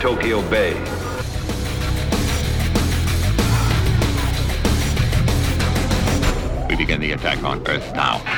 Tokyo Bay. We begin the attack on Earth now.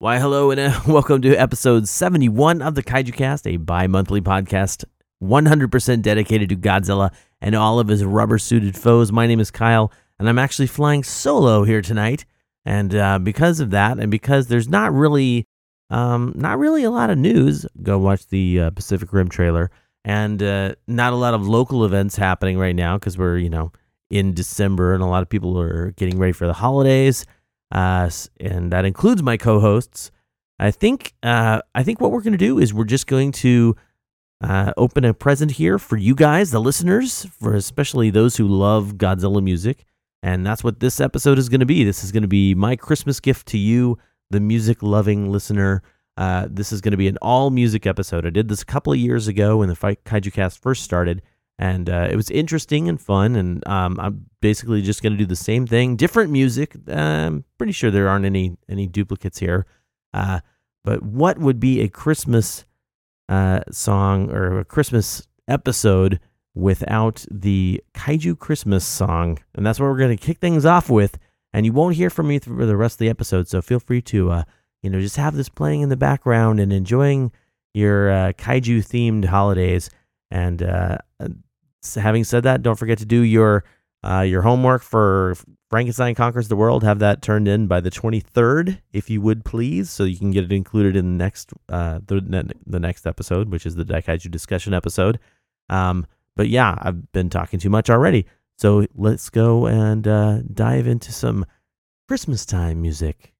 Why, hello, and uh, welcome to episode 71 of the Kaiju Cast, a bi monthly podcast 100% dedicated to Godzilla and all of his rubber suited foes. My name is Kyle, and I'm actually flying solo here tonight. And uh, because of that, and because there's not really, um, not really a lot of news, go watch the uh, Pacific Rim trailer, and uh, not a lot of local events happening right now because we're, you know, in December and a lot of people are getting ready for the holidays uh, and that includes my co-hosts. I think uh, I think what we're going to do is we're just going to uh, open a present here for you guys, the listeners, for especially those who love Godzilla music, and that's what this episode is going to be. This is going to be my Christmas gift to you, the music-loving listener. Uh, this is going to be an all-music episode. I did this a couple of years ago when the Kaiju Cast first started, and uh, it was interesting and fun. And um, I'm basically just going to do the same thing, different music. I'm pretty sure there aren't any any duplicates here. Uh, but what would be a Christmas uh, song or a Christmas episode without the Kaiju Christmas song? And that's what we're going to kick things off with. And you won't hear from me for the rest of the episode, so feel free to uh, you know just have this playing in the background and enjoying your uh, Kaiju themed holidays. And uh, having said that, don't forget to do your uh, your homework for Frankenstein Conquers the World. Have that turned in by the 23rd, if you would please, so you can get it included in the next uh, the, the next episode, which is the Daikaiju discussion episode. Um, but yeah, I've been talking too much already, so let's go and uh, dive into some Christmas time music.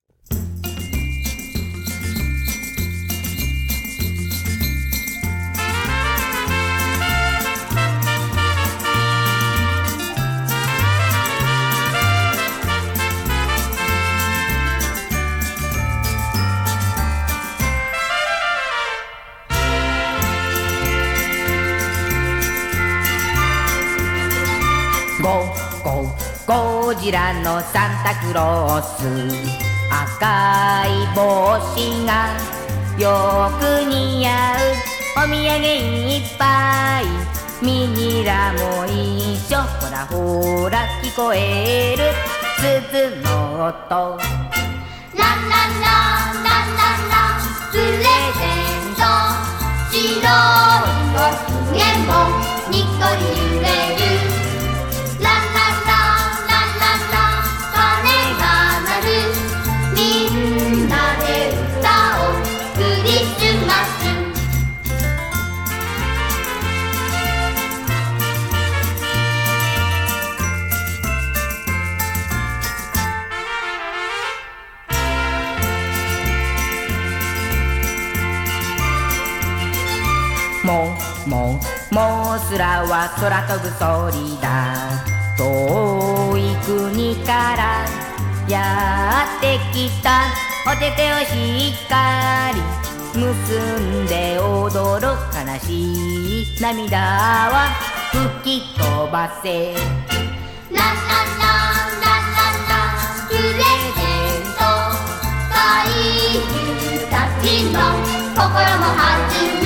ジラのサンタクロース赤い帽子がよく似合うお土産いっぱいミニラも一緒ほらほら聞こえる鈴の音ランランランランランランプレゼント白いご機嫌もにっこり揺れるもうもすらは空飛ぶ鳥だ。遠い国からやってきた。おててをしっかり。結んで踊る悲しい涙は吹き飛ばせ。ラララ心も弾む。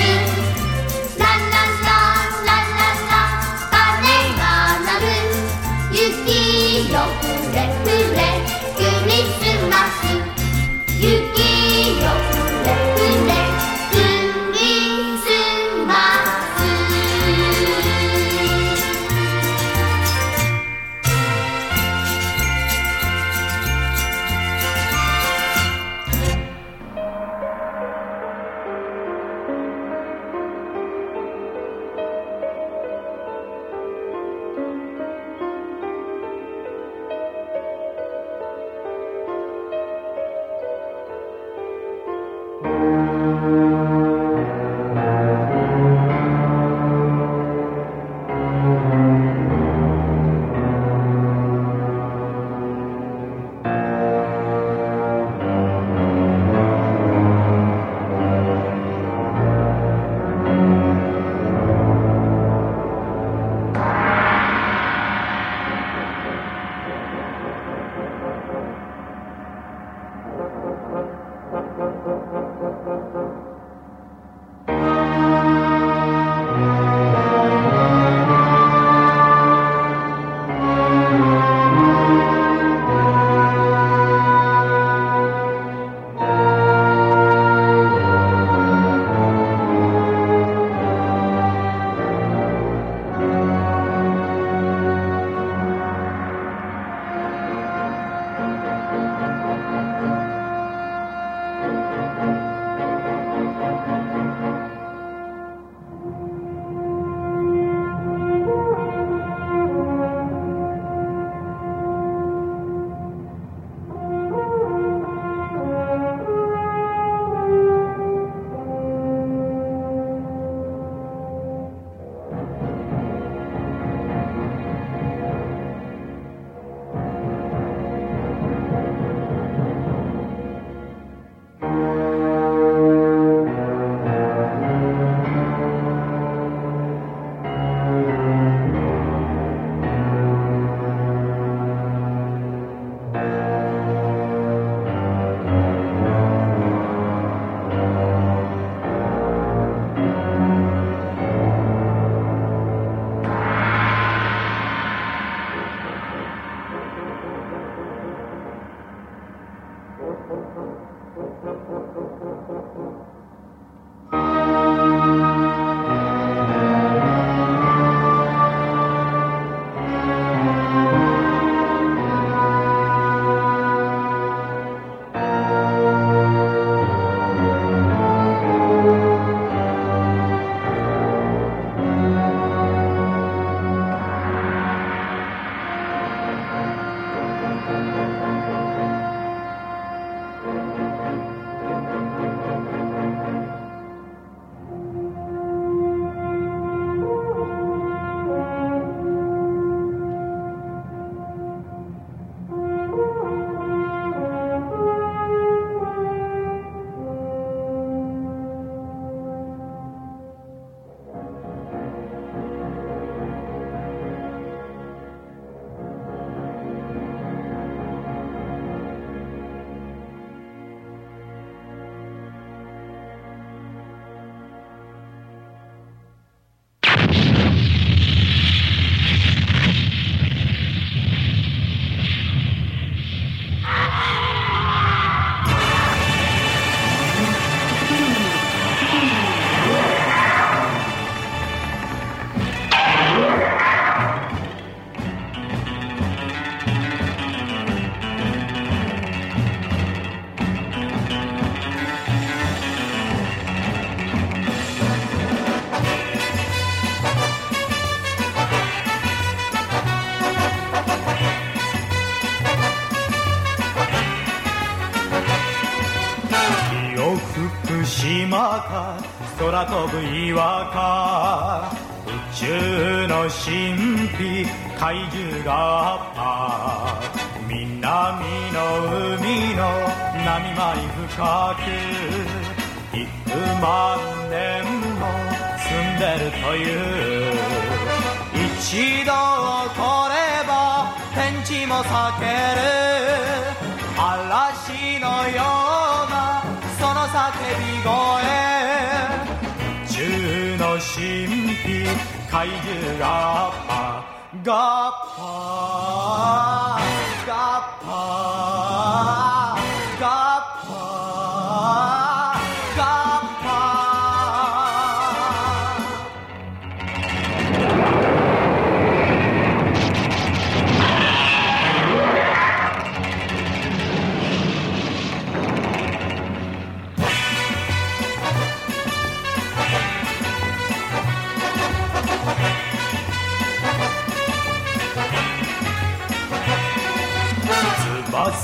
飛ぶ岩か。宇宙の神秘怪獣があった。南の海の波間に深く幾万年も住んでるという。一度来れば天地も避ける。嵐のようなその叫び声。の神秘怪獣がパガッパガッパ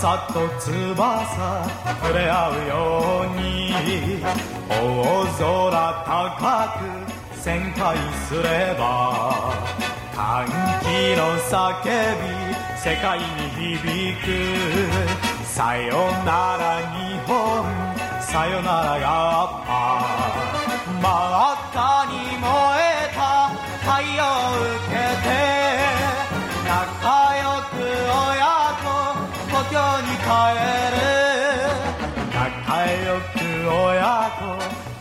翼と翼触れ合うように。大空高く旋回すれば歓喜の叫び世界に響く。さよなら日本さよならやっぱ真っ赤に燃え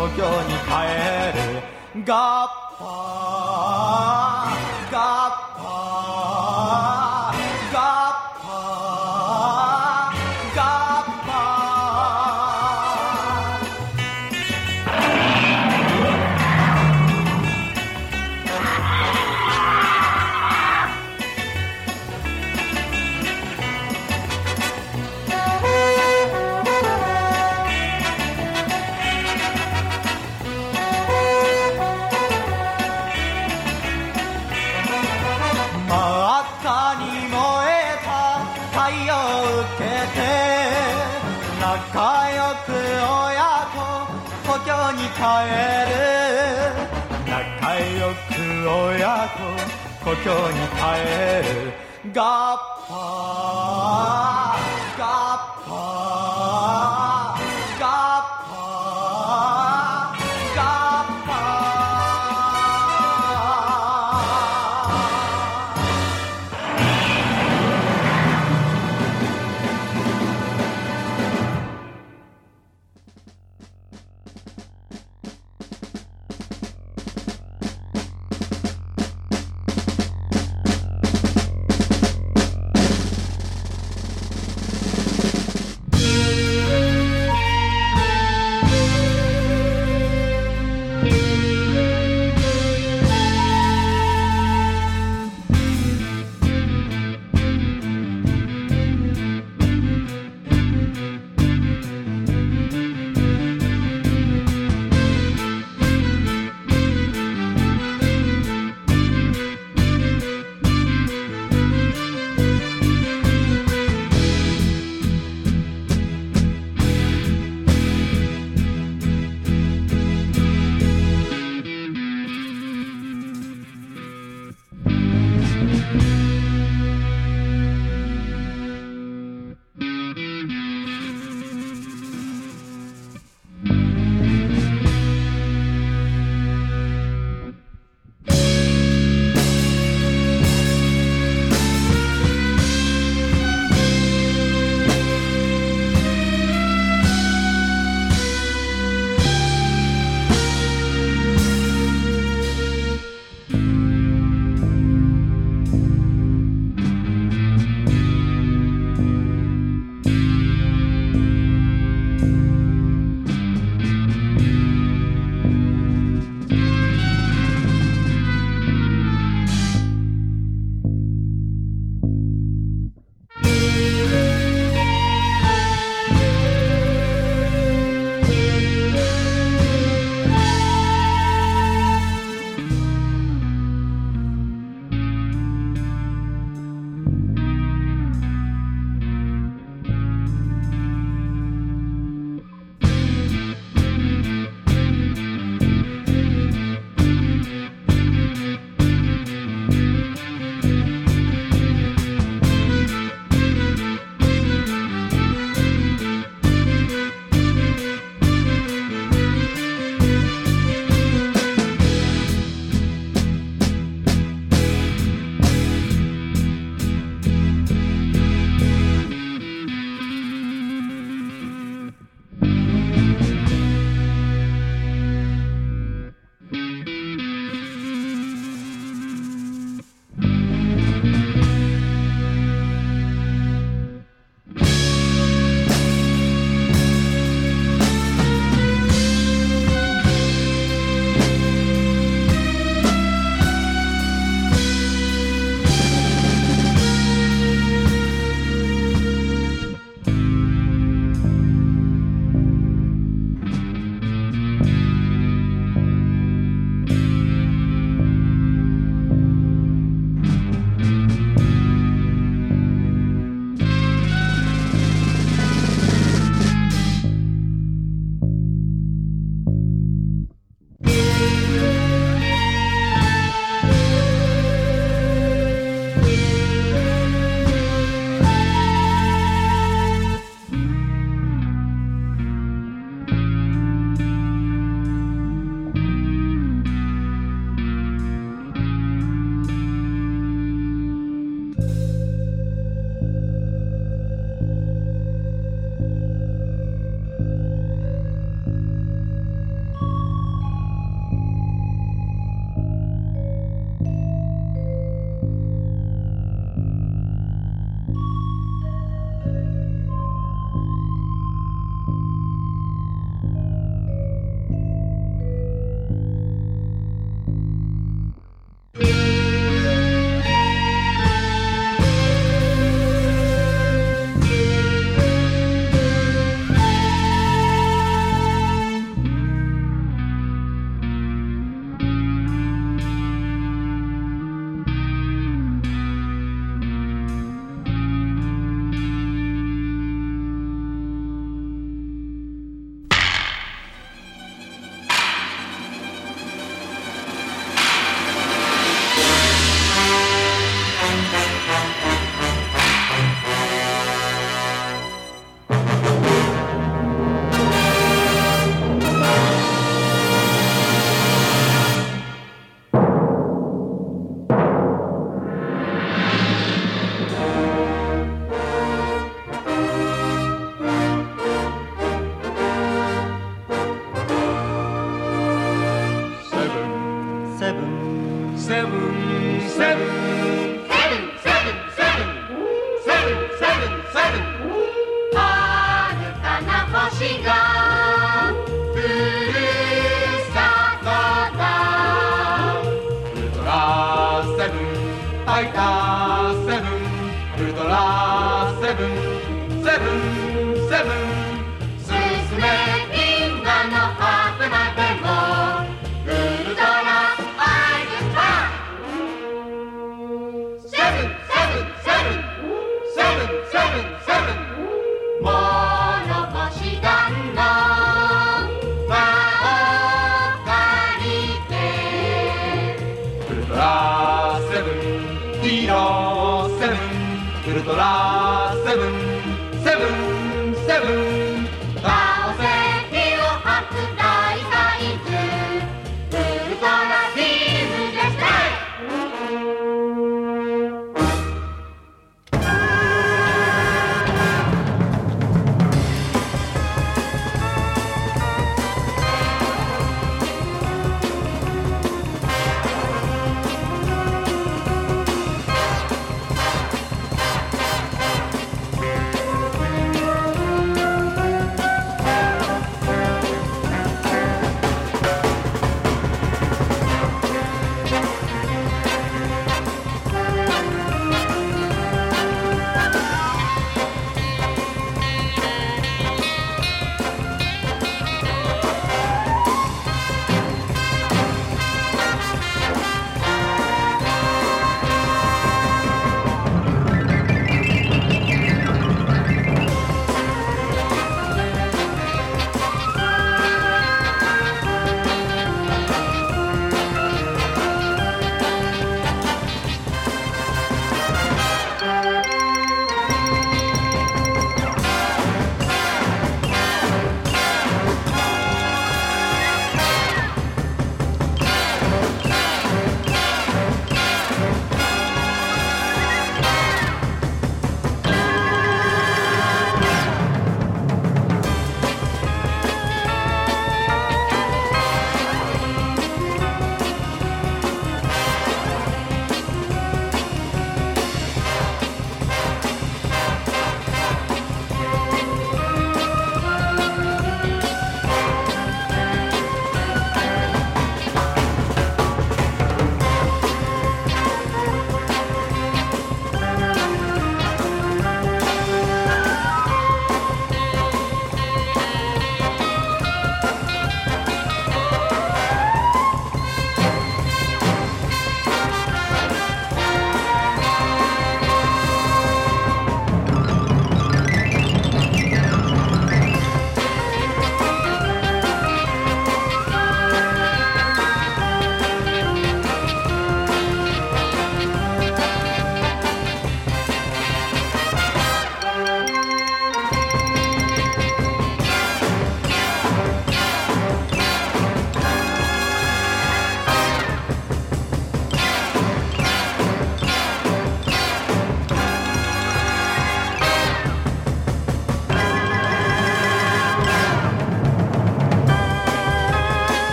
허견이 가해를 갚아 갚아. stop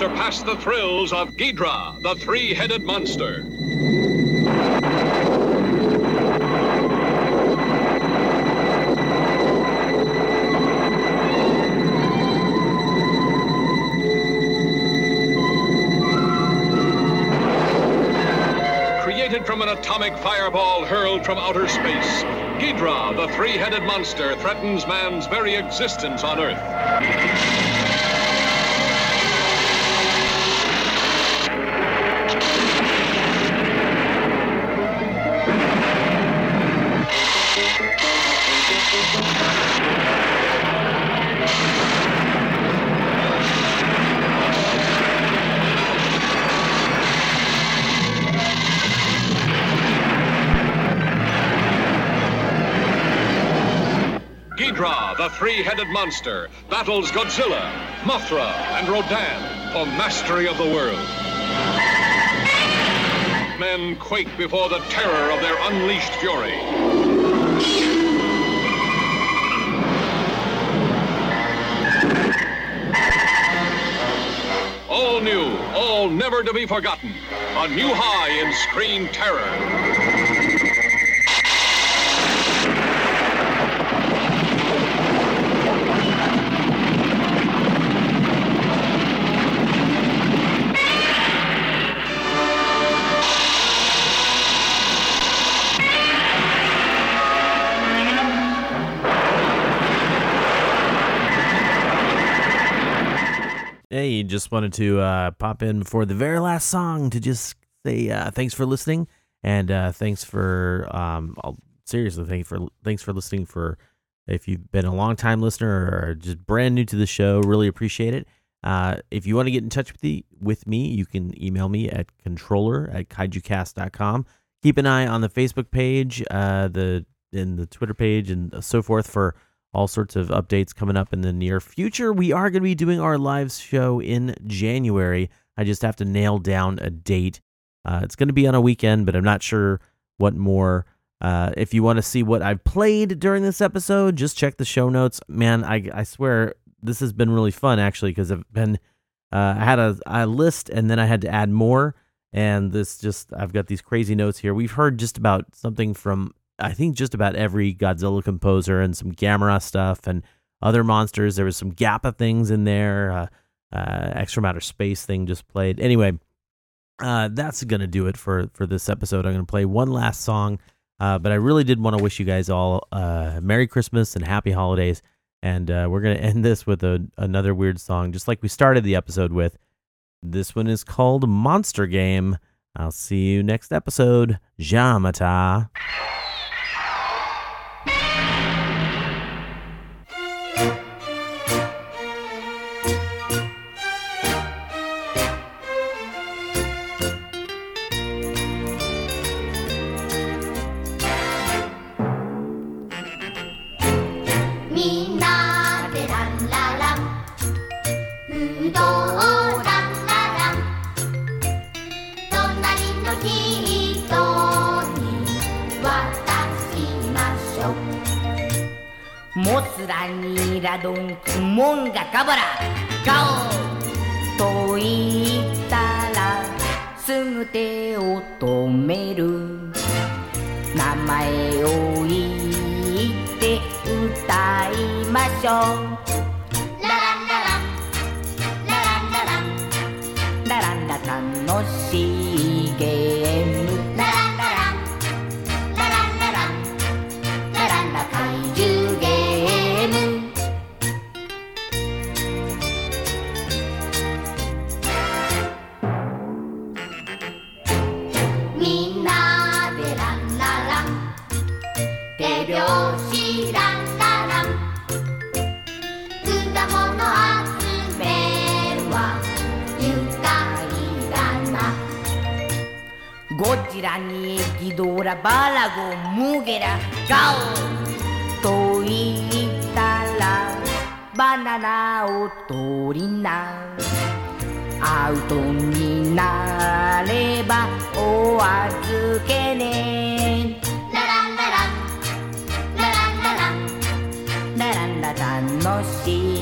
surpass the thrills of Ghidra, the three-headed monster. Created from an atomic fireball hurled from outer space, Ghidra, the three-headed monster, threatens man's very existence on Earth. Three-headed monster, battles Godzilla, Mothra, and Rodan for mastery of the world. Men quake before the terror of their unleashed fury. All new, all never to be forgotten. A new high in screen terror. Just wanted to uh, pop in before the very last song to just say uh, thanks for listening and uh, thanks for um, I'll, seriously thank you for thanks for listening for if you've been a long time listener or just brand new to the show really appreciate it. Uh, if you want to get in touch with, the, with me you can email me at controller at kaijucast.com keep an eye on the facebook page uh, the and the twitter page and so forth for all sorts of updates coming up in the near future. We are going to be doing our live show in January. I just have to nail down a date. Uh, it's going to be on a weekend, but I'm not sure what more. Uh, if you want to see what I've played during this episode, just check the show notes. Man, I, I swear this has been really fun actually because I've been uh, I had a, a list and then I had to add more. And this just I've got these crazy notes here. We've heard just about something from I think just about every Godzilla composer and some Gamera stuff and other monsters. There was some Gappa things in there. Uh, uh, extra matter space thing just played. Anyway, uh, that's gonna do it for for this episode. I'm gonna play one last song, uh, but I really did want to wish you guys all uh, Merry Christmas and Happy Holidays. And uh, we're gonna end this with a, another weird song, just like we started the episode with. This one is called Monster Game. I'll see you next episode. Jamata. らにえきどらばらごガオといったらバナナをとりな。アウトになればおあずけね。ララララララララララ楽しい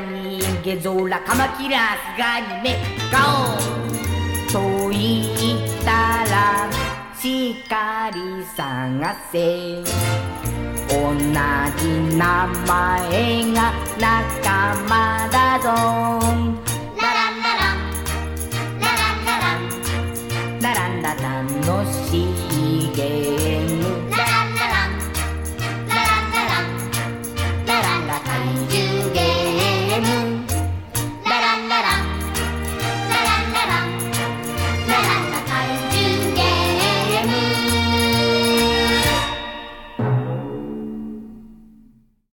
にゲゾラカマキラスガニメガオと言ったらしっかり探せ。同じ名前が仲間だぞ。ラランララン。ラランラランラランラ楽しいゲーム